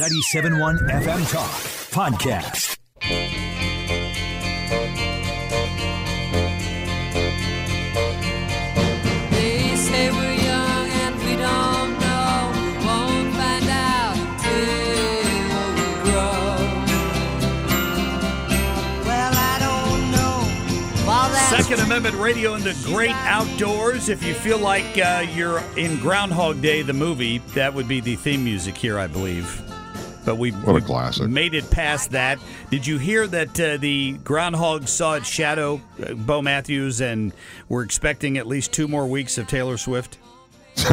97.1 FM Talk Podcast. They say we're young and we don't know. We won't find out till we grow. Well, I don't know. Second Amendment Radio in the great outdoors. If you feel like uh, you're in Groundhog Day, the movie, that would be the theme music here, I believe. But we What a classic. made it past that. Did you hear that uh, the groundhog saw its shadow, uh, Bo Matthews, and we're expecting at least two more weeks of Taylor Swift?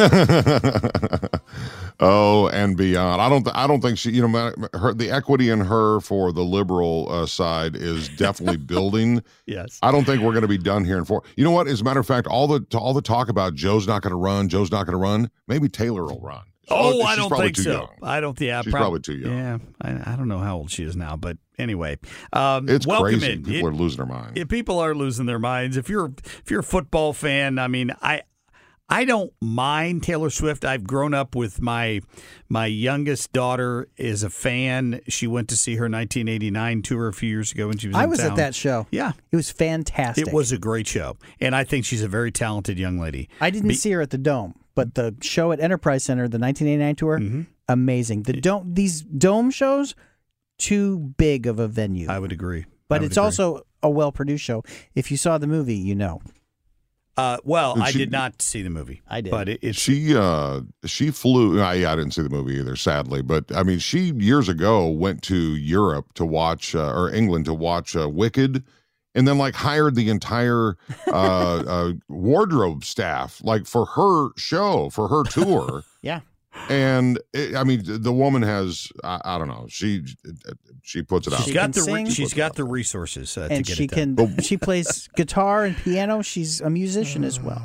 oh, and beyond. I don't. I don't think she. You know, her the equity in her for the liberal uh, side is definitely building. Yes. I don't think we're going to be done here in four. You know what? As a matter of fact, all the all the talk about Joe's not going to run, Joe's not going to run. Maybe Taylor will run. Oh, She's I don't think too so. young. I don't. Yeah, She's prob- probably too young. Yeah, I, I don't know how old she is now, but anyway, um, It's welcome crazy. in. People It- are losing their minds. Yeah, people are losing their minds. If you're if you're a football fan, I mean, I I don't mind Taylor Swift. I've grown up with my my youngest daughter is a fan. She went to see her 1989 tour a few years ago when she was. I in was town. at that show. Yeah, It was fantastic. it was a great show, and I think she's a very talented young lady. I didn't Be- see her at the Dome, but the show at Enterprise Center, the 1989 tour, Mm-hmm. amazing. The dome, these dome shows, too big of a venue. I would agree, but would it's agree. also a well produced show. If you saw the movie, you know. Uh, well, And I did not see the movie. I did. but it, it's she uh she flew I, I didn't see the movie either sadly but i mean she years ago went to europe to watch uh, or england to watch uh, wicked and then like hired the entire uh, uh wardrobe staff like for her show for her tour Yeah. and it, i mean the woman has I, I don't know she she puts it out she's She got can the re- sing. she's got the resources uh, to and get she it done. can she plays guitar and piano. She's a musician as well.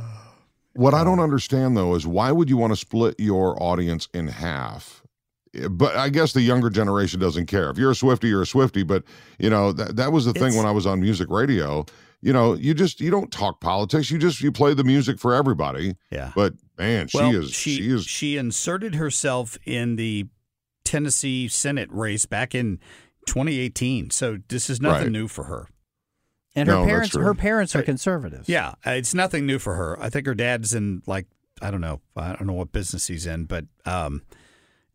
What I don't understand though is why would you want to split your audience in half? But I guess the younger generation doesn't care. If you're a Swifty, you're a Swifty. But you know that that was the thing when I was on music radio. You know, you just you don't talk politics. You just you play the music for everybody. Yeah. But man, she well, is she, she is she inserted herself in the Tennessee Senate race back in 2018. So this is nothing Right. new for her. And her No, parents her parents are conservatives. Yeah, it's nothing new for her. I think her dad's in like I don't know, I don't know what business he's in, but um,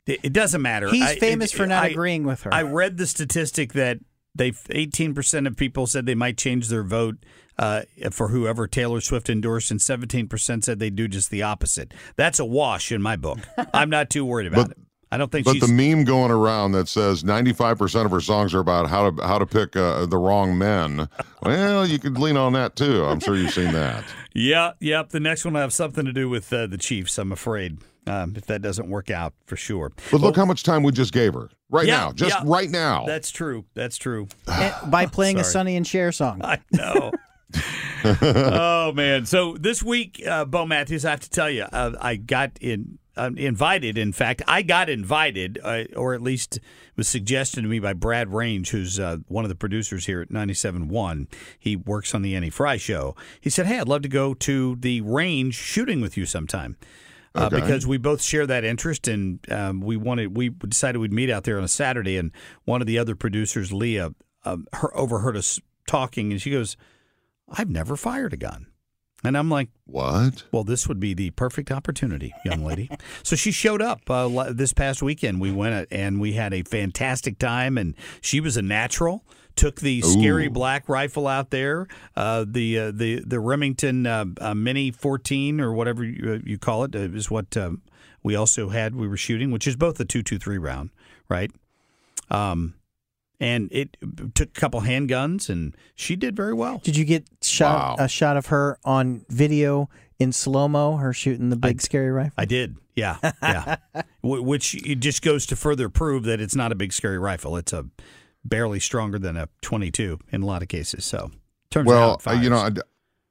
it, it doesn't matter. He's I- famous it- for not I- agreeing with her. I read the statistic that they 18% of people said they might change their vote uh, for whoever Taylor Swift endorsed, and 17% said they do just the opposite. That's a wash in my book. I'm not too worried about But- it. I don't think But she's the meme going around that says 95% of her songs are about how to how to pick uh, the wrong men. Well, you could lean on that too. I'm sure you've seen that. Yeah, yep. The next one will have something to do with uh, the Chiefs, I'm afraid, um, if that doesn't work out for sure. But look how much time we just gave her right Yeah, now, just yeah. right now. That's true. That's true. And by playing a Sorry. Sonny and Cher song. I know. oh man! So this week, uh, Bo Matthews, I have to tell you, uh, I got in uh, invited. In fact, I got invited, uh, or at least was suggested to me by Brad Range, who's uh, one of the producers here at 97.1. He works on the Annie Frey show. He said, "Hey, I'd love to go to the range shooting with you sometime." Uh, Okay. Because we both share that interest, and um, we wanted, we decided we'd meet out there on a Saturday. And one of the other producers, Leah, um, her, overheard us talking, and she goes, I've never fired a gun. And I'm like, What? well, this would be the perfect opportunity, young lady. so she showed up uh, this past weekend. We went uh, and we had a fantastic time, and she was a natural. Took the scary black rifle out there, uh, the uh, the the Remington uh, uh, Mini 14 or whatever you, uh, you call it uh, is what um, we also had. We were shooting, which is both a two two three round, right? Um, and it took a couple handguns, and she did very well. Did you get shot Wow. a shot of her on video in slow mo? Her shooting the big scary rifle. I did. Yeah, yeah. Which it just goes to further prove that it's not a big scary rifle. It's a barely stronger than a 22 in a lot of cases. So turns Well, out, uh, you know,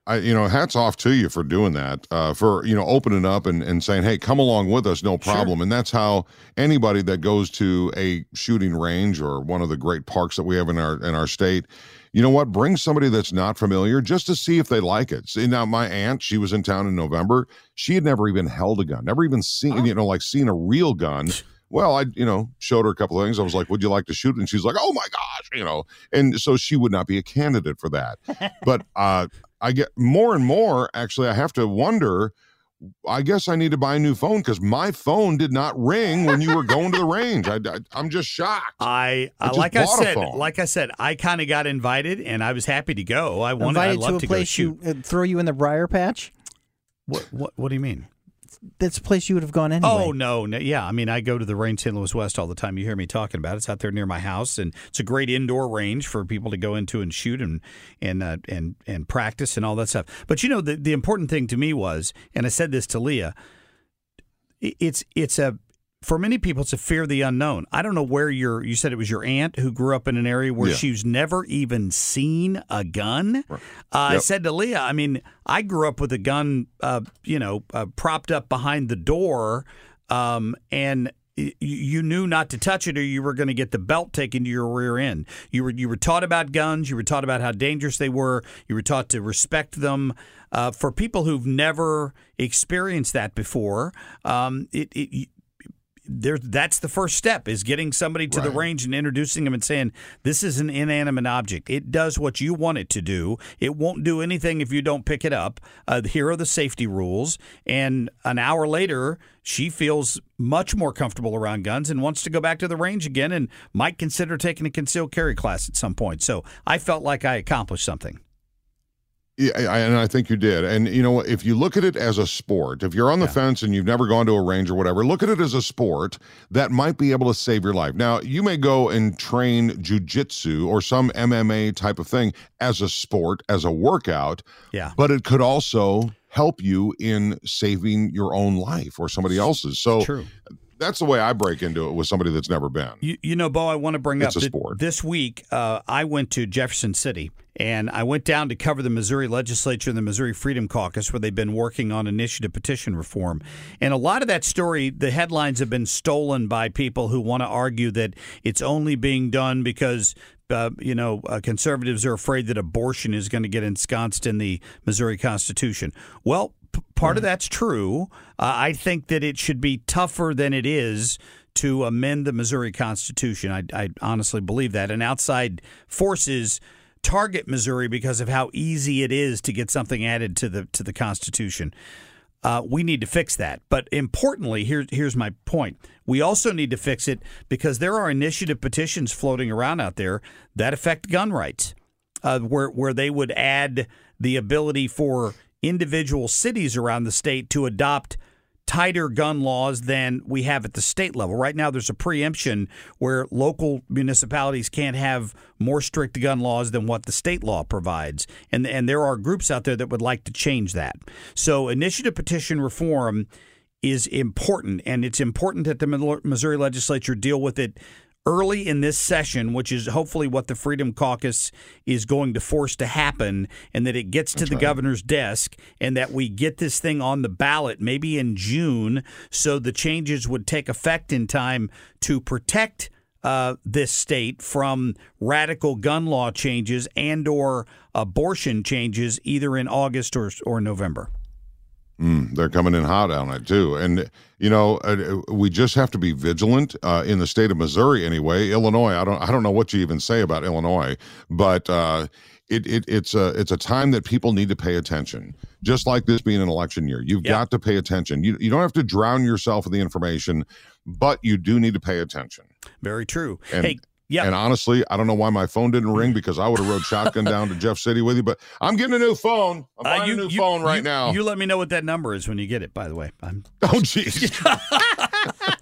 I, you know, hats off to you for doing that, uh, for you know, opening up and, and saying, "Hey, come along with us, no problem." And that's how anybody that goes to a shooting range or one of the great parks that we have in our in our state, you know what, bring somebody that's not familiar just to see if they like it. See, now my aunt, she was in town in November. She had never even held a gun, never even seen, you know, like seen a real gun. Well, I, you know, showed her a couple of things. I was like, "Would you like to shoot?" And she's like, "Oh my gosh," you know. And so she would not be a candidate for that. but uh, I get more and more. Actually, I have to wonder. I guess I need to buy a new phone because my phone did not ring when you were going to the range. I, am just shocked. I, I I just like I said, like I said, I kind of got invited, and I was happy to go. I wanted, I Invited love to a to go place shoot. you uh, throw you in the briar patch. What, what, what do you mean? That's a place you would have gone anyway. Oh no, no, yeah. I mean, I go to the range St. Louis West all the time. You hear me talking about it. It's out there near my house, and it's a great indoor range for people to go into and shoot and and uh, and and practice and all that stuff. But you know, the the important thing to me was, and I said this to Leah. It's it's a for many people it's a fear of the unknown. I don't know where your you said it was your aunt who grew up in an area where Yeah. she's never even seen a gun. Uh, I said to Leah, I mean, I grew up with a gun, uh, you know, uh, propped up behind the door, um, and you knew not to touch it, or you were going to get the belt taken to your rear end. You were you were taught about guns. You were taught about how dangerous they were. You were taught to respect them. Uh, for people who've never experienced that before, um, it. it there, that's the first step is getting somebody to the range and introducing them and saying this is an inanimate object. It does what you want it to do. It won't do anything if you don't pick it up. Uh, here are the safety rules. And an hour later she feels much more comfortable around guns and wants to go back to the range again and might consider taking a concealed carry class at some point. So i felt like i accomplished something Yeah, and I think you did. And you know, if you look at it as a sport, if you're on the fence and you've never gone to a range or whatever, look at it as a sport that might be able to save your life. Now, you may go and train jujitsu or some MMA type of thing as a sport, as a workout, yeah but it could also help you in saving your own life or somebody else's. So true that's the way I break into it with somebody that's never been. You, you know, Bo, I want to bring It's up a sport. this week. Uh, I went to Jefferson City and I went down to cover the Missouri legislature and the Missouri Freedom Caucus, where they've been working on initiative petition reform. And a lot of that story, the headlines have been stolen by people who want to argue that it's only being done because. Uh, you know, uh, conservatives are afraid that abortion is going to get ensconced in the Missouri Constitution. Well, part of that's true. Uh, I think that it should be tougher than it is to amend the Missouri Constitution. I, I honestly believe that. And outside forces target Missouri because of how easy it is to get something added to the to the Constitution. Uh, we need to fix that. But importantly, here, here's my point. We also need to fix it because there are initiative petitions floating around out there that affect gun rights, uh, where where they would add the ability for individual cities around the state to adopt tighter gun laws than we have at the state level. Right now, there's a preemption where local municipalities can't have more strict gun laws than what the state law provides. And, and there are groups out there that would like to change that. So, initiative petition reform is important, and it's important that the Missouri legislature deal with it early in this session, which is hopefully what the Freedom Caucus is going to force to happen, and that it gets to the governor's desk, and that we get this thing on the ballot maybe in June, so the changes would take effect in time to protect. Uh, this state from radical gun law changes and or abortion changes either in August or or November. Mm, they're coming in hot on it too, and you know uh, we just have to be vigilant uh, in the state of Missouri. Anyway, Illinois, I don't, I don't know what you even say about Illinois, but uh, it, it, it's a, it's a time that people need to pay attention just like this being an election year. You've Yeah. got to pay attention. You, you don't have to drown yourself in the information, but you do need to pay attention. Very true. And- hey, yeah. And honestly, I don't know why my phone didn't ring because I would have rode shotgun down to Jeff City with you. But I'm getting a new phone. I'm Uh, buying a new phone right you- now. You let me know what that number is when you get it. By the way, I'm oh, jeez.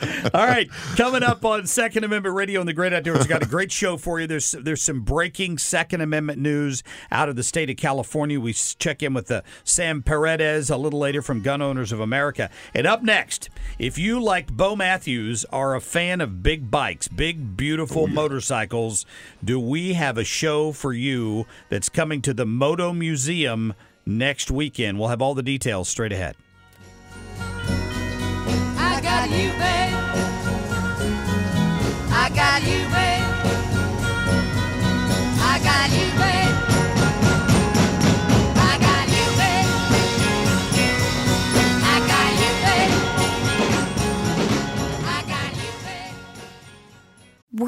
All right, coming up on Second Amendment Radio and the Great Outdoors, we got a great show for you. There's there's some breaking Second Amendment news out of the state of California. We check in with uh, Sam Paredes a little later from Gun Owners of America. And up next, if you like Bo Matthews are a fan of big bikes, big beautiful motorcycles, do we have a show for you that's coming to the Moto Museum next weekend? We'll have all the details straight ahead. I got you, babe. I got you, babe.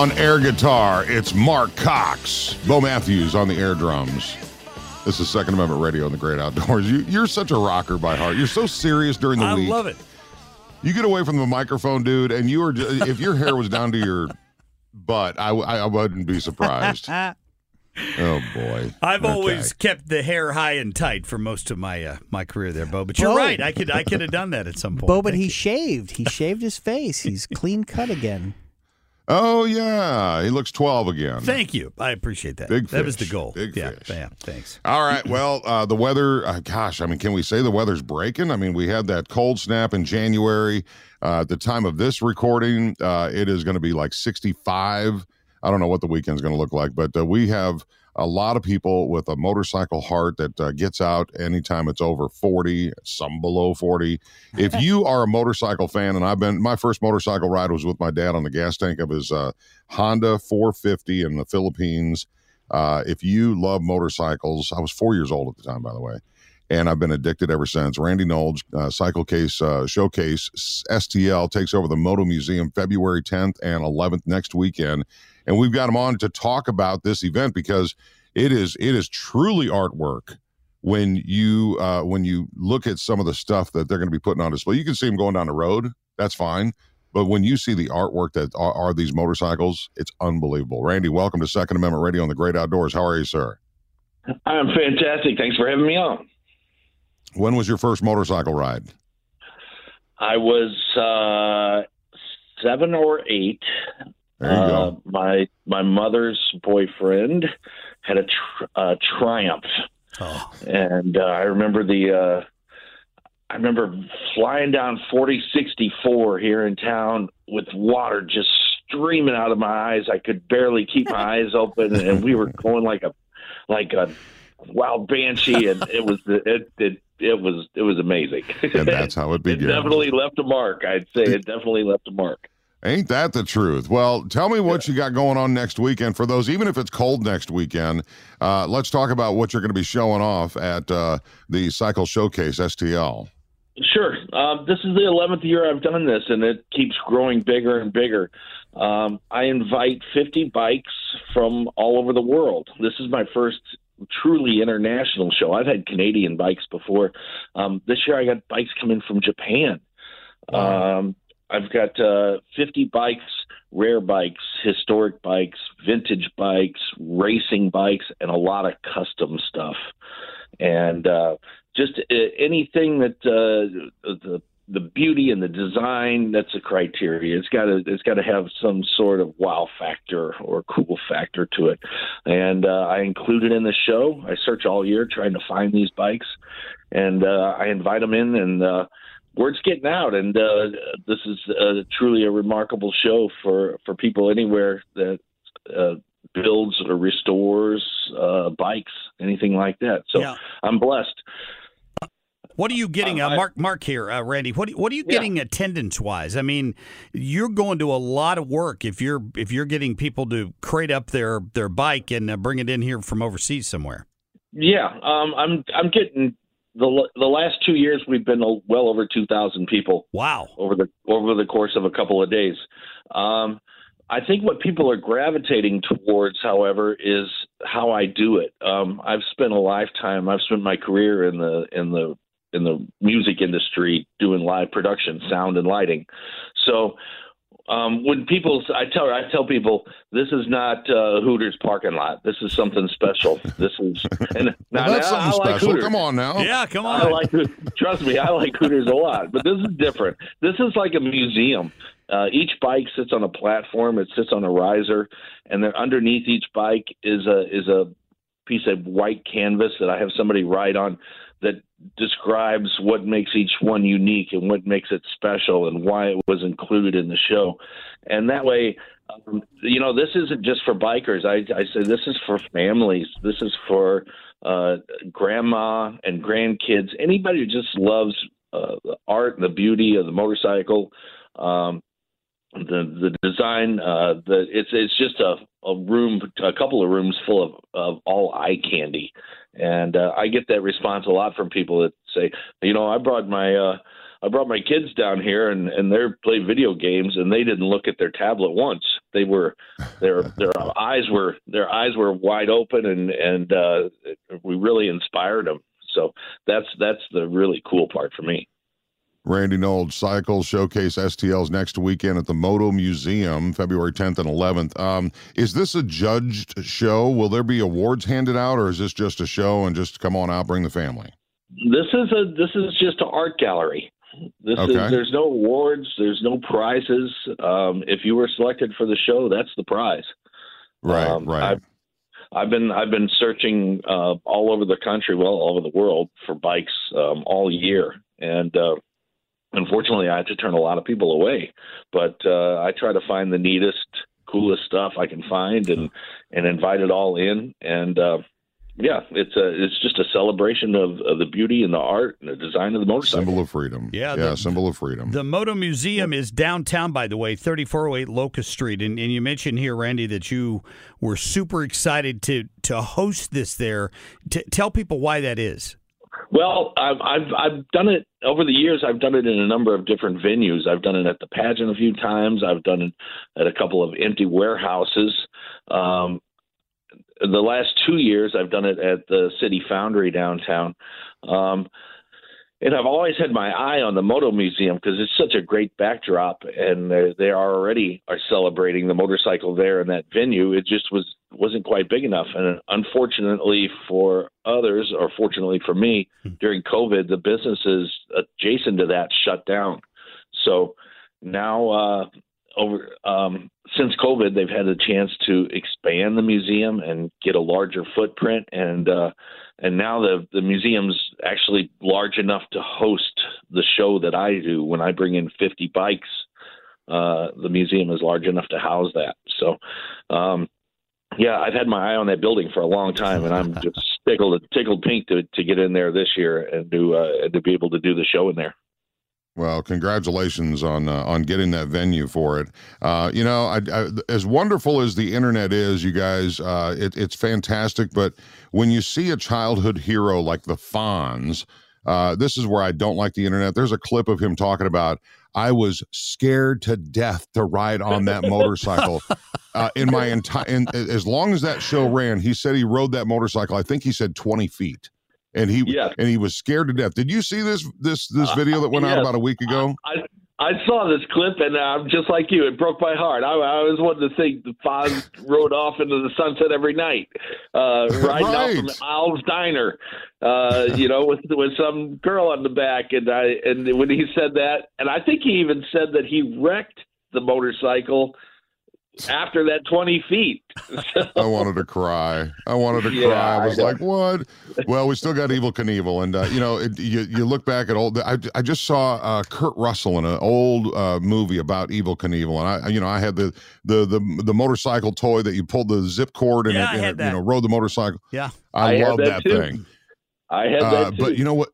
On air guitar, it's Marc Cox. Bo Matthews on the air drums. This is Second Amendment Radio in the Great Outdoors. You, you're such a rocker by heart. You're so serious during the I week. love it. You get away from the microphone, dude, and you are. ju- If your hair was down to your butt, I I wouldn't be surprised. oh boy! I've Okay. always kept the hair high and tight for most of my uh, my career there, Bo. But you're Bo. right. I could I could have done that at some point. Bo, but Thank he you. shaved. He shaved his face. He's clean cut again. Oh yeah, he looks twelve again. Thank you. I appreciate that. Big that was the goal. Big yeah. fish. Yeah. Thanks. All right. Well, uh, the weather, uh, gosh, I mean, can we say the weather's breaking? I mean, we had that cold snap in January. Uh, at the time of this recording, uh, it is going to be like 65. I don't know what the weekend's going to look like, but uh, we have a lot of people with a motorcycle heart that uh, gets out anytime it's over 40, some below 40. If you are a motorcycle fan, and I've been, my first motorcycle ride was with my dad on the gas tank of his uh, Honda 450 in the Philippines. Uh, if you love motorcycles, I was four years old at the time, by the way, and I've been addicted ever since. Randy Noldge, uh, Cycle Case uh, Showcase STL takes over the Moto Museum February 10th and 11th next weekend, and we've got him on to talk about this event because it is it is truly artwork when you uh, when you look at some of the stuff that they're going to be putting on display. You can see them going down the road, that's fine. But when you see the artwork that are, are these motorcycles, it's unbelievable. Randy, welcome to Second Amendment Radio on the Great Outdoors. How are you, sir? I'm fantastic. Thanks for having me on. When was your first motorcycle ride? I was uh, seven or eight. There you uh, go. My my mother's boyfriend had a, tr- a Triumph, Oh, and uh, I remember the. Uh, I remember flying down 4064 here in town with water just streaming out of my eyes. I could barely keep my eyes open, and we were going like a like a wild banshee, and it was it it it was it was amazing. And that's how it it began. definitely left a mark. I'd say it definitely left a mark. Ain't that the truth? Well, tell me what you got going on next weekend for those, even if it's cold next weekend. Uh, let's talk about what you're going to be showing off at uh, the Cycle Showcase STL. Sure. Um, this is the 11th year I've done this, and it keeps growing bigger and bigger. Um, I invite 50 bikes from all over the world. This is my first truly international show. I've had Canadian bikes before. Um, this year I got bikes coming from Japan. Um, I've got uh, 50 bikes, rare bikes, historic bikes, vintage bikes, racing bikes, and a lot of custom stuff. And uh, just uh, anything that uh, the the beauty and the design that's a criteria. It's got to it's got to have some sort of wow factor or cool factor to it. And uh, i include it in the show. I search all year trying to find these bikes. And uh, i invite them in and uh, word's getting out and uh, this is uh, truly a remarkable show for for people anywhere that uh, builds or restores uh, bikes anything like that so Yeah. i'm blessed What are you getting, Uh, uh, Marc? Marc here, uh, Randy. What what are you Yeah. getting attendance wise? I mean, you're going to a lot of work if you're if you're getting people to crate up their their bike and uh, bring it in here from overseas somewhere. Yeah, um, I'm I'm getting the the last two years we've been well over two thousand people Wow. over the over the course of a couple of days. Um, I think what people are gravitating towards, however, is how I do it. Um, I've spent a lifetime. I've spent my career in the in the in the music industry doing live production, sound and lighting. So um, when people, I tell I tell people this is not uh, Hooters parking lot. This is something special. This is and now, Well, that's now, I something like special. Hooters. Come on now. Yeah, come on. I on. like trust me, I like Hooters a lot, but this is different. This is like a museum. Uh, each bike sits on a platform. It sits on a riser, and then underneath each bike is a is a piece of white canvas that I have somebody write on that describes what makes each one unique and what makes it special and why it was included in the show. And that way, um, you know, this isn't just for bikers. I, I say this is for families. This is for uh, grandma and grandkids. Anybody who just loves uh, the art and the beauty of the motorcycle. Um, the the design uh the it's it's just a a room a couple of rooms full of of all eye candy and uh, i get that response a lot from people that say you know i brought my uh i brought my kids down here and and they're play video games and they didn't look at their tablet once. They were their their eyes were their eyes were wide open and and uh we really inspired them so that's that's the really cool part for me Randy Noldge Cycle Showcase STLs next weekend at the Moto Museum, February 10th and 11th. Um, is this a judged show? Will there be awards handed out, or is this just a show and just come on out, bring the family? This is a this is just an art gallery. This Okay. is there's no awards, there's no prizes. Um, if you were selected for the show, that's the prize. Right, Um, right. I've, I've been I've been searching uh, all over the country, well, all over the world for bikes um, all year, and uh, unfortunately, I had to turn a lot of people away. But uh, I try to find the neatest, coolest stuff I can find, and and invite it all in. And uh, yeah, it's a it's just a celebration of, of the beauty and the art and the design of the motorcycle. symbol of freedom. Yeah, yeah, the- symbol of freedom. The Moto Museum is downtown, by the way, 3408 Locust Street. And, and you mentioned here, Randy, that you were super excited to to host this there. T- tell people why that is. Well, I've, I've I've done it over the years. I've done it in a number of different venues. I've done it at the pageant a few times. I've done it at a couple of empty warehouses. Um, the last two years, I've done it at the City Foundry downtown. Um, and I've always had my eye on the Moto Museum because it's such a great backdrop, and they are already are celebrating the motorcycle there in that venue. It just was wasn't quite big enough, and unfortunately for others, or fortunately for me, during COVID, the businesses adjacent to that shut down. So now, uh, over um, since COVID, they've had a chance to expand the museum and get a larger footprint, and uh, and now the the museum's actually large enough to host the show that I do when I bring in 50 bikes. Uh, the museum is large enough to house that. So, um, yeah, I've had my eye on that building for a long time, and I'm just tickled tickled pink to to get in there this year and to uh, and to be able to do the show in there. Well, congratulations on uh, on getting that venue for it. Uh, you know, I, I, as wonderful as the internet is, you guys, uh, it, it's fantastic. But when you see a childhood hero like the Fonz, uh, this is where I don't like the internet. There's a clip of him talking about I was scared to death to ride on that motorcycle. Uh, in my entire, as long as that show ran, he said he rode that motorcycle. I think he said 20 feet and he Yeah. and he was scared to death. Did you see this this this video that went out yes. about a week ago? I I saw this clip and I'm just like you. It broke my heart. I, I was wanting to think the Fonz rode off into the sunset every night, uh, riding out from Right. Al's Diner, uh, you know, with with some girl on the back. And I and when he said that, and I think he even said that he wrecked the motorcycle after that 20 feet. I wanted to cry. I wanted to Yeah, cry. I I was know. like, "What?" Well, we still got Evel Knievel, and uh, you know, it, you you look back at old. I I just saw uh, Kurt Russell in an old uh, movie about Evel Knievel, and I you know I had the the the the motorcycle toy that you pulled the zip cord and, Yeah, it, and it, you know rode the motorcycle. Yeah. I, I love that that, thing. I had Uh, that too. but you know what?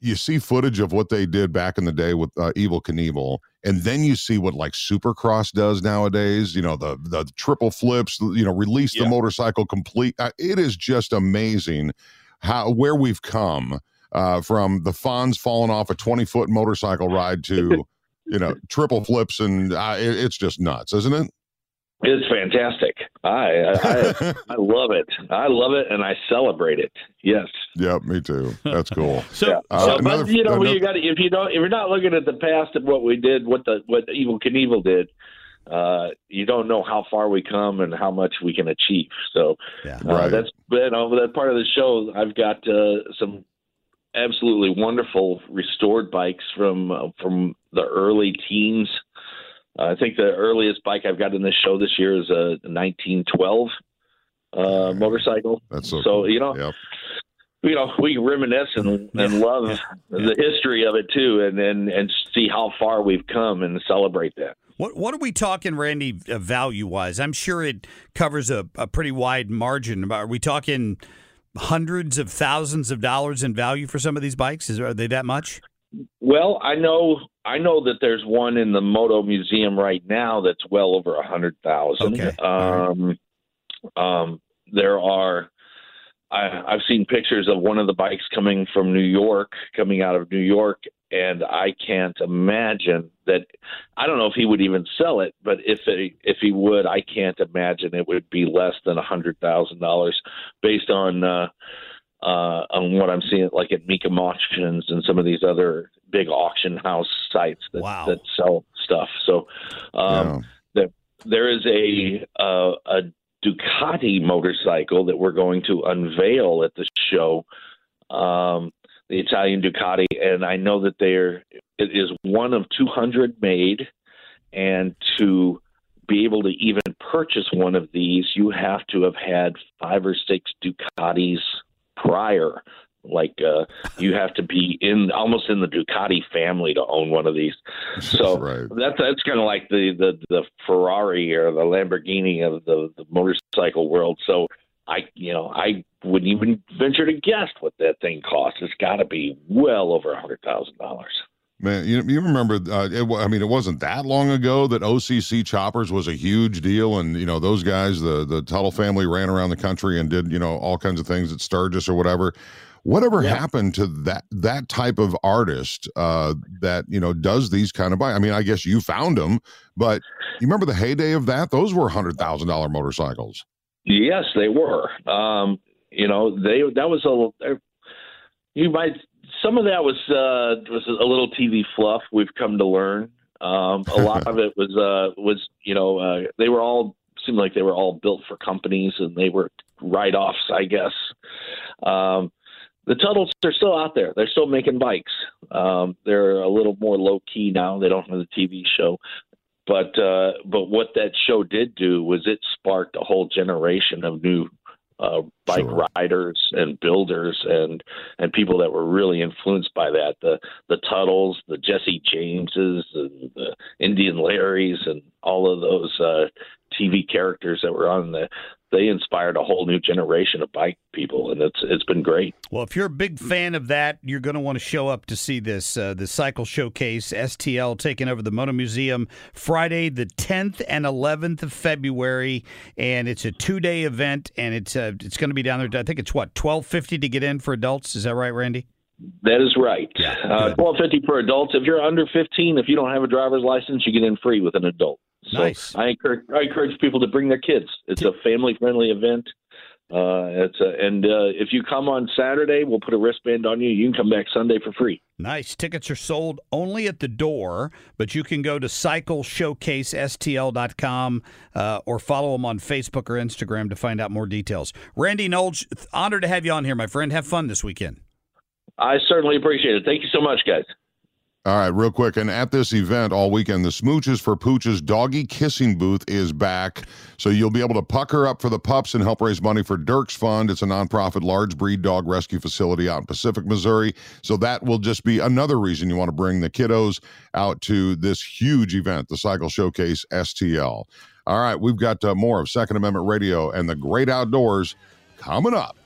You see footage of what they did back in the day with uh, Evel Knievel, and then you see what like Supercross does nowadays. You know the the triple flips. You know, release the motorcycle complete. Uh, it is just amazing how where we've come uh, from the Fonz falling off a twenty foot motorcycle ride to you know triple flips, and uh, it, it's just nuts, isn't it? It's fantastic. I, I I love it. I love it, and I celebrate it. Yes. yep, me too. That's cool. So, Yeah. Uh, So, another- but you know, another- you got if you don't if you're not looking at the past of what we did, what the what Evel Knievel did, uh, you don't know how far we come and how much we can achieve. So yeah. uh, Right. that's you know that part of the show. I've got uh, some absolutely wonderful restored bikes from uh, from the early teens. Uh, I think the earliest bike I've got in this show this year is a 1912 uh, motorcycle. That's so. So cool. you know, Yep. you know, we reminisce and, and love the history of it too, and, and and see how far we've come and celebrate that. What what are we talking, Randy, value wise? I'm sure it covers a, a pretty wide margin. Are we talking hundreds of thousands of dollars in value for some of these bikes? Is are they that much? Well, I know I know that there's one in the Moto Museum right now that's well over a hundred thousand. Okay. Um, um, there are. I, I've seen pictures of one of the bikes coming from New York, coming out of New York, and I can't imagine that. I don't know if he would even sell it, but if it, if he would, I can't imagine it would be less than a hundred thousand dollars, based on uh, uh, on what I'm seeing, like at Mecum auctions and some of these other big auction house sites that, Wow. that sell stuff. So um, yeah. there is a uh, a Ducati motorcycle that we're going to unveil at the show, um, the Italian Ducati, and I know that they're it is one of 200 made, and to be able to even purchase one of these, you have to have had five or six Ducatis prior. Like uh, you have to be in almost in the Ducati family to own one of these. So right. that's that's kind of like the, the the Ferrari or the Lamborghini of the, the motorcycle world. So I you know I wouldn't even venture to guess what that thing costs. It's got to be well over a hundred thousand dollars. Man, you you remember? Uh, it, I mean, it wasn't that long ago that OCC choppers was a huge deal, and you know those guys, the the Teutul family, ran around the country and did you know all kinds of things at Sturgis or whatever. Whatever Yeah. happened to that that type of artist uh, that you know does these kind of bikes? I mean, I guess you found them, but you remember the heyday of that? Those were hundred thousand dollar motorcycles. Yes, they were. Um, you know, they that was a you might some of that was uh, was a little TV fluff. We've come to learn. Um, a lot of it was uh, was you know uh, they were all seemed like they were all built for companies and they were write offs, I guess. Um, the Teutuls are still out there. They're still making bikes. Um, they're a little more low key now. They don't have the TV show, but uh, but what that show did do was it sparked a whole generation of new uh, bike Sure. riders and builders and and people that were really influenced by that. The the Teutuls, the Jesse Jameses, and the Indian Larrys, and all of those uh, TV characters that were on the. They inspired a whole new generation of bike people, and it's it's been great. Well, if you're a big fan of that, you're going to want to show up to see this. Uh, the Cycle Showcase STL taking over the Moto Museum Friday, the 10th and 11th of February, and it's a two day event, and it's uh, it's going to be down there. I think it's what 1250 to get in for adults. Is that right, Randy? That is right. Uh. Twelve fifty for adults. If you're under fifteen, if you don't have a driver's license, you get in free with an adult. So Nice. I encourage I encourage people to bring their kids. It's a family friendly event. Uh, it's a, and uh, if you come on Saturday, we'll put a wristband on you. You can come back Sunday for free. Nice. Tickets are sold only at the door, but you can go to cycleshowcasestl.com uh, or follow them on Facebook or Instagram to find out more details. Randy Noldge, honored to have you on here, my friend. Have fun this weekend. I certainly appreciate it. Thank you so much, guys. All right, real quick. And at this event all weekend, the Smooches for Pooches doggy kissing booth is back. So you'll be able to pucker up for the pups and help raise money for Dirk's Fund. It's a nonprofit large breed dog rescue facility out in Pacific, Missouri. So that will just be another reason you want to bring the kiddos out to this huge event, the Cycle Showcase STL. All right, we've got uh, more of Second Amendment Radio and the great outdoors coming up.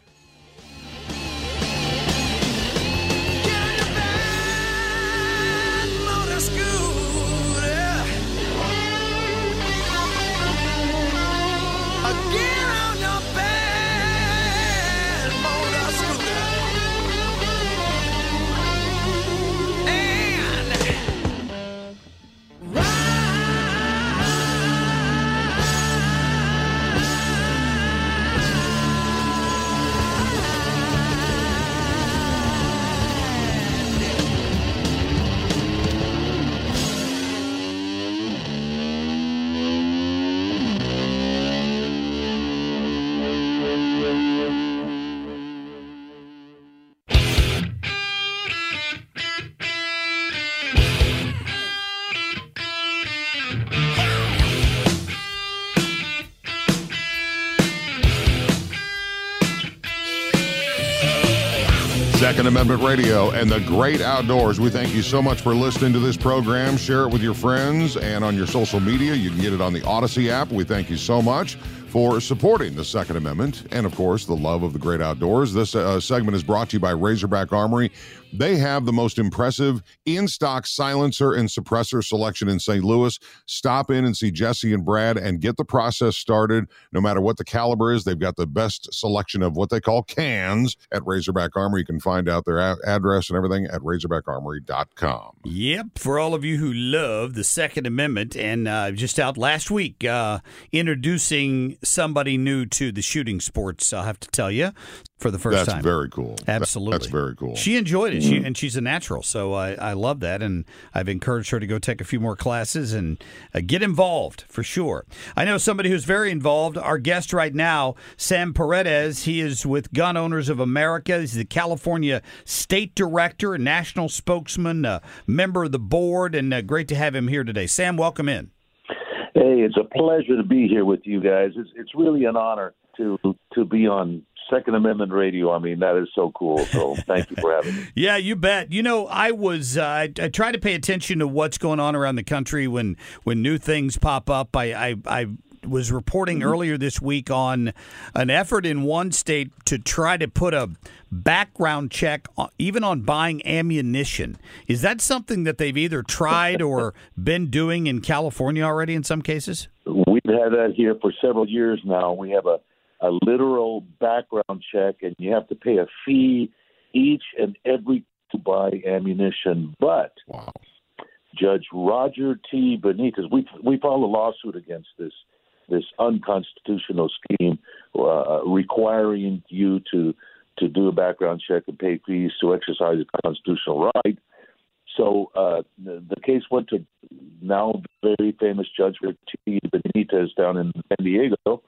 Second Amendment Radio and the great outdoors. We thank you so much for listening to this program. Share it with your friends and on your social media. You can get it on the Odyssey app. We thank you so much for supporting the Second Amendment and, of course, the love of the great outdoors. This uh, segment is brought to you by Razorback Armory. They have the most impressive in stock silencer and suppressor selection in St. Louis. Stop in and see Jesse and Brad and get the process started. No matter what the caliber is, they've got the best selection of what they call cans at Razorback Armory. You can find out their a- address and everything at razorbackarmory.com. Yep, for all of you who love the Second Amendment, and uh, just out last week, uh, introducing somebody new to the shooting sports, I'll have to tell you, for the first That's time. That's very cool. Absolutely. that's very cool. She enjoyed it, she, and she's a natural, so I, I love that, and I've encouraged her to go take a few more classes and uh, get involved for sure. I know somebody who's very involved. Our guest right now, Sam Paredes, he is with Gun Owners of America. He's the California State Director, and national spokesman, uh, member of the board, and uh, great to have him here today. Sam, welcome in. Hey, it's a pleasure to be here with you guys. It's it's really an honor to to be on Second Amendment Radio. I mean, that is so cool. So thank you for having me. Yeah, you bet. You know, I was uh, I, I try to pay attention to what's going on around the country when when new things pop up. I I, I was reporting earlier this week on an effort in one state to try to put a background check on, even on buying ammunition. Is that something that they've either tried or been doing in California already in some cases? We've had that here for several years now. We have a a literal background check, and you have to pay a fee each and every to buy ammunition. But Wow. Judge Roger T. Benitez, we we filed a lawsuit against this this unconstitutional scheme uh, requiring you to to do a background check and pay fees to exercise a constitutional right. So uh, the, the case went to now very famous Judge T. Benitez down in San Diego,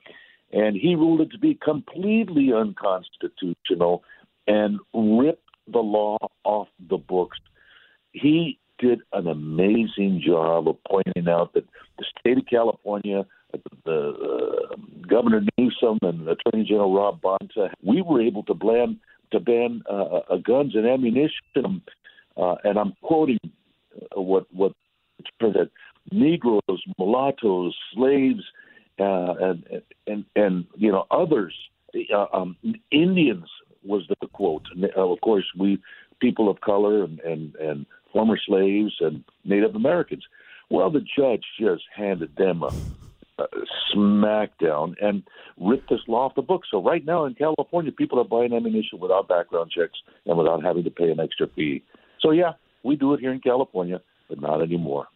and he ruled it to be completely unconstitutional and ripped the law off the books. He did an amazing job of pointing out that the state of California, the uh, Governor Newsom and Attorney General Rob Bonta, we were able to ban to ban uh, uh, guns and ammunition. Uh, and I'm quoting uh, what what that Negroes, mulattoes, slaves, uh, and you know others. Uh, um, Indians was the quote. Uh, of course, we people of color and, and and former slaves and Native Americans. Well, the judge just handed them a, a smackdown and ripped this law off the books. So right now in California, people are buying ammunition without background checks and without having to pay an extra fee. So yeah, we do it here in California, but not anymore.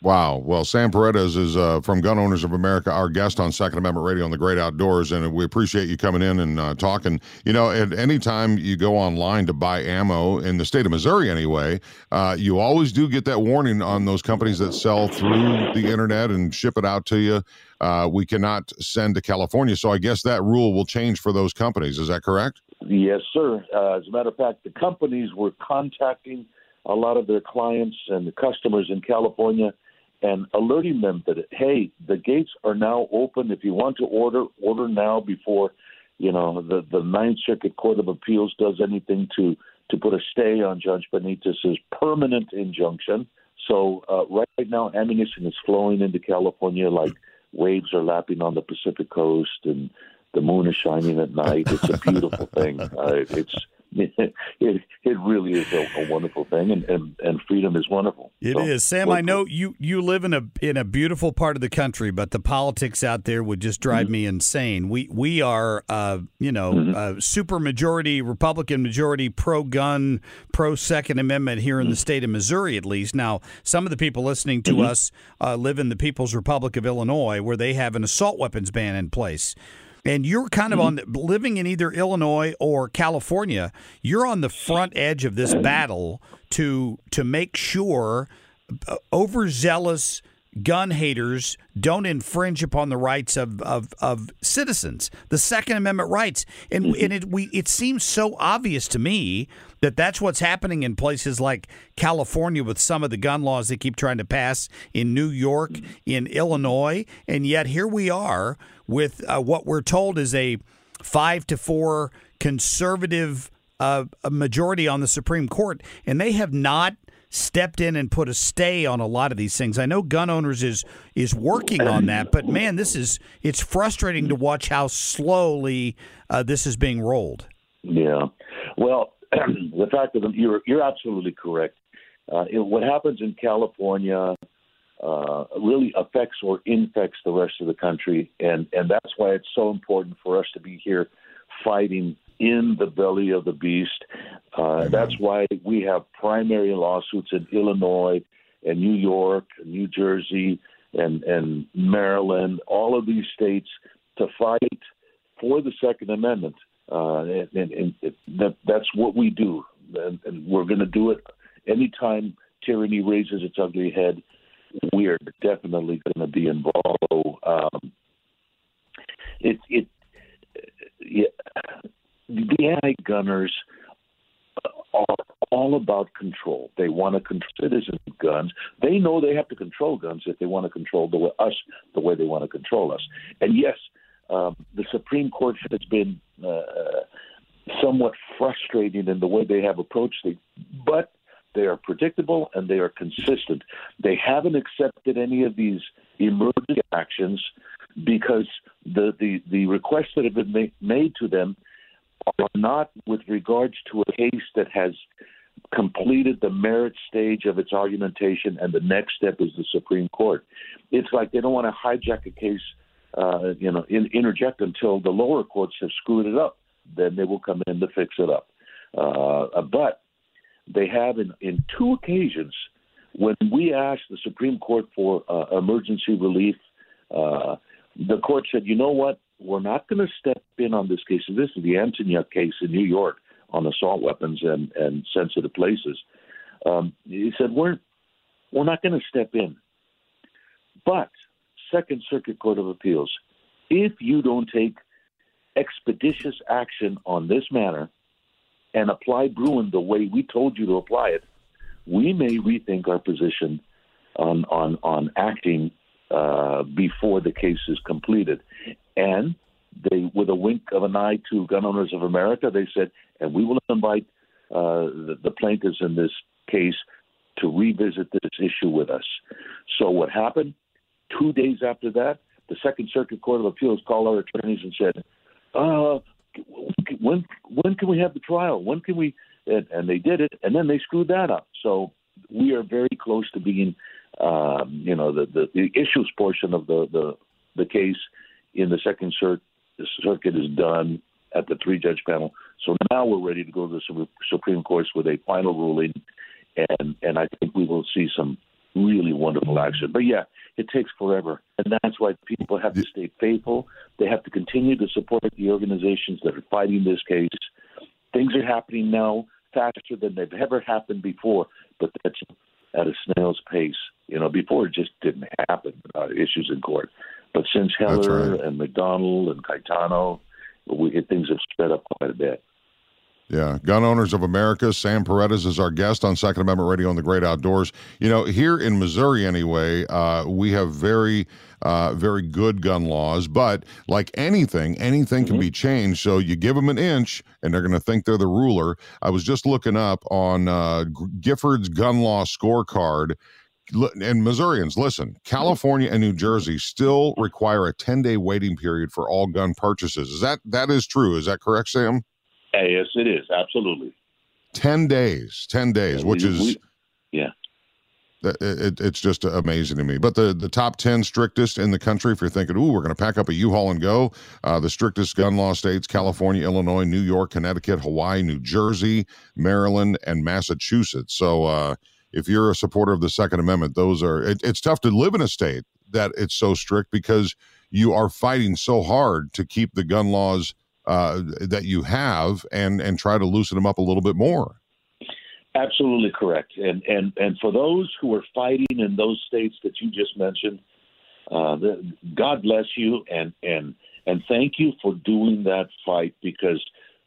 Wow. Well, Sam Paredes is uh, from Gun Owners of America, our guest on Second Amendment Radio on the Great Outdoors, and we appreciate you coming in and uh, talking. You know, at any time you go online to buy ammo in the state of Missouri, anyway, uh, you always do get that warning on those companies that sell through the internet and ship it out to you. Uh, we cannot send to California, so I guess that rule will change for those companies. Is that correct? Yes, sir. Uh, as a matter of fact, the companies were contacting a lot of their clients and the customers in California and alerting them that hey, the gates are now open. If you want to order, order now before you know the the Ninth Circuit Court of Appeals does anything to to put a stay on Judge Benitez's permanent injunction. So uh, right now, ammunition is flowing into California like waves are lapping on the Pacific coast, and the moon is shining at night. It's a beautiful thing. Uh, it's it, it really is a, a wonderful thing, and, and, and freedom is wonderful. It So, is, Sam. I know you you live in a in a beautiful part of the country, but the politics out there would just drive Mm-hmm. me insane. We we are, uh, you know, uh, super majority Republican majority pro gun, pro Second Amendment here Mm-hmm. in the state of Missouri, at least. Now, some of the people listening to us uh, live in the People's Republic of Illinois, where they have an assault weapons ban in place. And you're kind of on the, living in either Illinois or California. You're on the front edge of this battle to to make sure uh, overzealous gun haters don't infringe upon the rights of, of, of citizens, the Second Amendment rights. And, and it we it seems so obvious to me that that's what's happening in places like California with some of the gun laws they keep trying to pass in New York, in Illinois, and yet here we are with uh, what we're told is a five to four conservative uh, majority on the Supreme Court, and they have not stepped in and put a stay on a lot of these things. I know gun owners is is working on that, but man, this is it's frustrating to watch how slowly uh, this is being rolled. Yeah. Well, the fact of the you're you're absolutely correct. Uh, it, what happens in California uh, really affects or infects the rest of the country, and and that's why it's so important for us to be here fighting in the belly of the beast. Uh, that's why we have primary lawsuits in Illinois and New York, and New Jersey, and and Maryland, all of these states to fight for the Second Amendment. Uh, and, and, and that, that's what we do, and, and we're going to do it anytime tyranny raises its ugly head. We are definitely going to be involved. Um, it, it, yeah, the anti-gunners are all about control. They want to control citizens' guns. They know they have to control guns if they want to control the way, us the way they want to control us. And yes, um, the Supreme Court has been uh, somewhat frustrating in the way they have approached it, but they are predictable and they are consistent. They haven't accepted any of these emergency actions because the, the, the requests that have been ma- made to them are not with regards to a case that has completed the merit stage of its argumentation, and the next step is the Supreme Court. It's like they don't want to hijack a case, uh, you know, in, interject until the lower courts have screwed it up. Then they will come in to fix it up. Uh, but they have in, in two occasions when we asked the Supreme Court for uh, emergency relief, uh, the court said, you know what? We're not going to step in on this case. This is the Antonyuk case in New York on assault weapons and, and sensitive places. Um, he said, we're, we're not going to step in. But, Second Circuit Court of Appeals, if you don't take expeditious action on this matter and apply Bruen the way we told you to apply it, we may rethink our position on on on acting uh, before the case is completed. And they, with a wink of an eye to Gun Owners of America, they said, and we will invite uh, the, the plaintiffs in this case to revisit this issue with us. So what happened? Two days after that, the Second Circuit Court of Appeals called our attorneys and said, uh, when when can we have the trial? When can we? And, and they did it, and then they screwed that up. So we are very close to being, um, you know, the, the the issues portion of the the the case in the Second Cir- Circuit is done at the three judge panel. So now we're ready to go to the Supreme Court with a final ruling, and and I think we will see some really wonderful action. But yeah, it takes forever, and that's why people have to stay faithful. They have to continue to support the organizations that are fighting this case. Things are happening now faster than they've ever happened before, but that's at a snail's pace. You know, before it just didn't happen, uh, issues in court. But since Heller right. and McDonald and Caetano, we, things have sped up quite a bit. Yeah, Gun Owners of America. Sam Paredes is our guest on Second Amendment Radio on the Great Outdoors. You know, here in Missouri, anyway, uh, we have very, uh, very good gun laws. But like anything, anything can be changed. So you give them an inch, and they're going to think they're the ruler. I was just looking up on uh, Giffords gun law scorecard. And Missourians, listen, California and New Jersey still require a 10 day waiting period for all gun purchases. Is that that is true? Is that correct, Sam? Hey, yes, it is absolutely. 10 days 10 days which We- is we- yeah. it, it, it's just amazing to me but the the top 10 strictest in the country if you're thinking ooh we're going to pack up a u-haul and go uh, the strictest gun law states california illinois new york connecticut hawaii new jersey maryland and massachusetts so uh, if you're a supporter of the second amendment those are it, it's tough to live in a state that it's so strict because you are fighting so hard to keep the gun laws uh, that you have and and try to loosen them up a little bit more Absolutely correct. And and and for those who are fighting in those states that you just mentioned, uh, the, God bless you and and and thank you for doing that fight because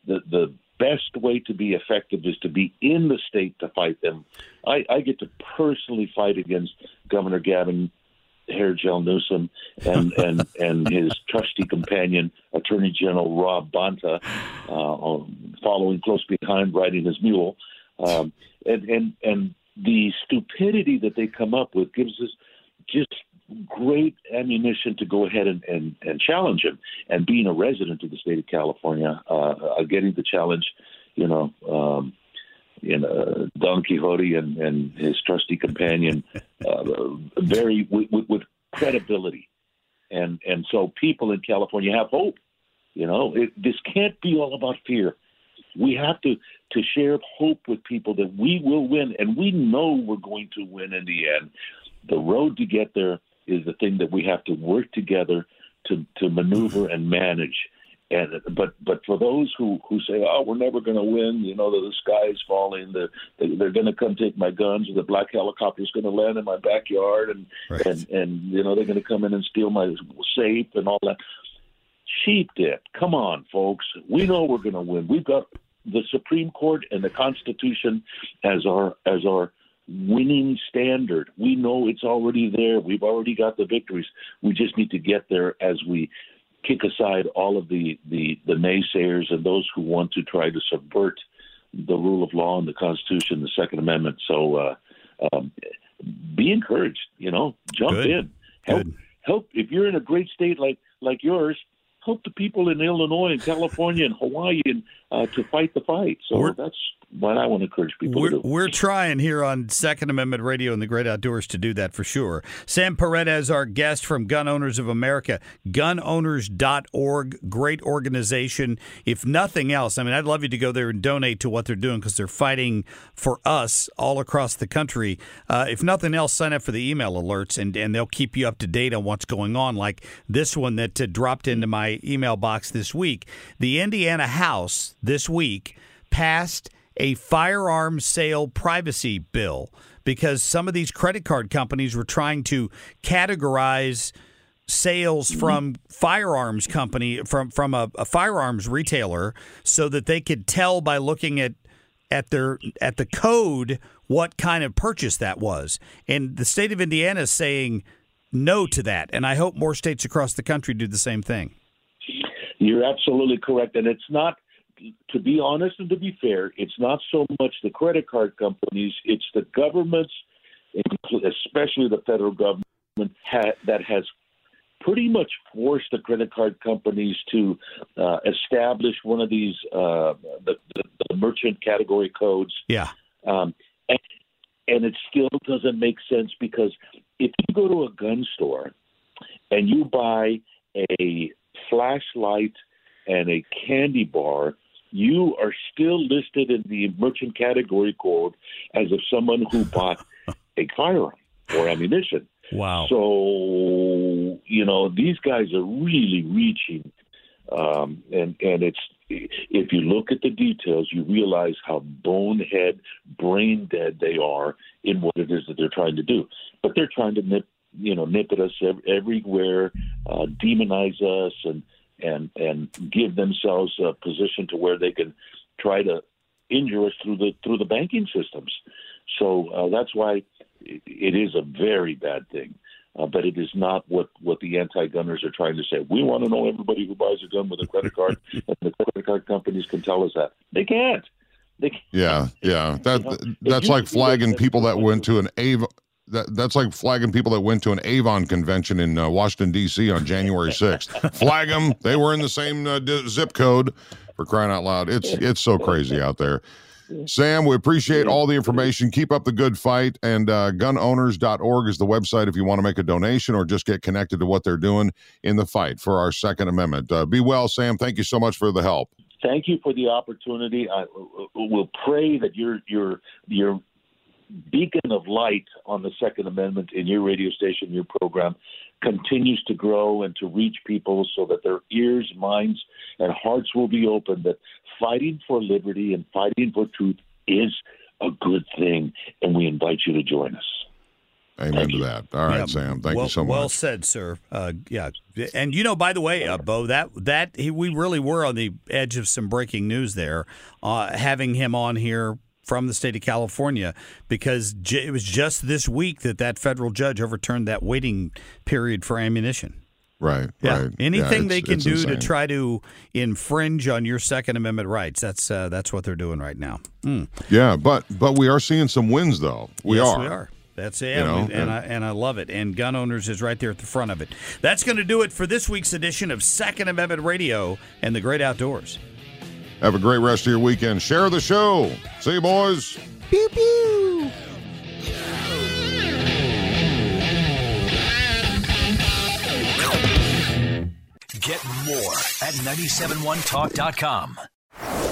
the the best way to be effective is to be in the state to fight them. I, I get to personally fight against Governor Gavin Hair Gel Newsom and, and, and his trusty companion, Attorney General Rob Bonta, uh, following close behind, riding his mule. Um, and, and, and the stupidity that they come up with gives us just great ammunition to go ahead and, and, and challenge him. And being a resident of the state of California, uh, uh, getting the challenge, you know, um, you know, Don Quixote and, and his trusty companion, uh, very with, with, with credibility, and and so people in California have hope. You know, it, this can't be all about fear. We have to to share hope with people that we will win, and we know we're going to win in the end. The road to get there is the thing that we have to work together to to maneuver and manage. And but but for those who who say, oh, we're never going to win, you know, the, the sky is falling, the, the they're going to come take my guns, or the black helicopter is going to land in my backyard, and Right. and and you know they're going to come in and steal my safe and all that. Sheep dip. Come on, folks. We know we're going to win. We've got the Supreme Court and the Constitution as our as our winning standard. We know it's already there. We've already got the victories. We just need to get there as we kick aside all of the the, the naysayers and those who want to try to subvert the rule of law and the Constitution, the Second Amendment. So uh, um, be encouraged. You know, jump Good. in. Help Good. help if you're in a great state like like yours. Help the people in Illinois and California and Hawaii and, uh, to fight the fight. So We're- that's what I want to encourage people We're, to do. we're trying here on Second Amendment Radio and the Great Outdoors to do that for sure. Sam Paredes, our guest from Gun Owners of America, gunowners.org, great organization. If nothing else, I mean, I'd love you to go there and donate to what they're doing because they're fighting for us all across the country. Uh, if nothing else, sign up for the email alerts and, and they'll keep you up to date on what's going on, like this one that uh, dropped into my email box this week. The Indiana House this week passed a firearm sale privacy bill because some of these credit card companies were trying to categorize sales mm-hmm. from firearms company from from a, a firearms retailer so that they could tell by looking at at their at the code what kind of purchase that was. And the state of Indiana is saying no to that. And I hope more states across the country do the same thing. You're absolutely correct, and it's not. To be honest and to be fair, it's not so much the credit card companies; it's the governments, especially the federal government, ha- that has pretty much forced the credit card companies to uh, establish one of these uh, the, the, the merchant category codes. Yeah. Um, and, and it still doesn't make sense because if you go to a gun store and you buy a flashlight and a candy bar, you are still listed in the merchant category code as if someone who bought a firearm or ammunition. Wow. So you know these guys are really reaching, um, and and it's if you look at the details, you realize how bonehead, brain dead they are in what it is that they're trying to do. But they're trying to nip, you know, nip at us everywhere, uh, demonize us, and and and give themselves a position to where they can try to injure us through the through the banking systems. So uh, that's why it, it is a very bad thing. Uh, but it is not what, what the anti-gunners are trying to say. We want to know everybody who buys a gun with a credit card, and the credit card companies can tell us that they can't. They can't. Yeah, yeah. That know, that's like flagging you- people that went to an Avon. That, that's like flagging people that went to an Avon convention in uh, Washington D.C. on January sixth. Flag them; they were in the same uh, d- zip code. For crying out loud, it's it's so crazy out there. Sam, we appreciate all the information. Keep up the good fight. And uh, gunowners.org is the website if you want to make a donation or just get connected to what they're doing in the fight for our Second Amendment. Uh, be well, Sam. Thank you so much for the help. Thank you for the opportunity. I will pray that your your your beacon of light on the Second Amendment in your radio station, your program, continues to grow and to reach people so that their ears, minds, and hearts will be open that fighting for liberty and fighting for truth is a good thing. And we invite you to join us. Amen to that. All right, Yeah, Sam. Thank well, you so much. Well said, sir. Uh, yeah, and you know, by the way, uh, Bo, that that he, we really were on the edge of some breaking news there, uh, having him on here from the state of California because j- it was just this week that that federal judge overturned that waiting period for ammunition. Right. Yeah, Right. anything Yeah, they can do to try to infringe on your Second Amendment rights. That's uh, that's what they're doing right now. Mm. Yeah, but but we are seeing some wins though. We yes, are. We are. That's it, You know, and, and- I and I love it. And Gun Owners is right there at the front of it. That's going to do it for this week's edition of Second Amendment Radio and the Great Outdoors. Have a great rest of your weekend. Share the show. See you, boys. Pew pew. Get more at 971talk.com.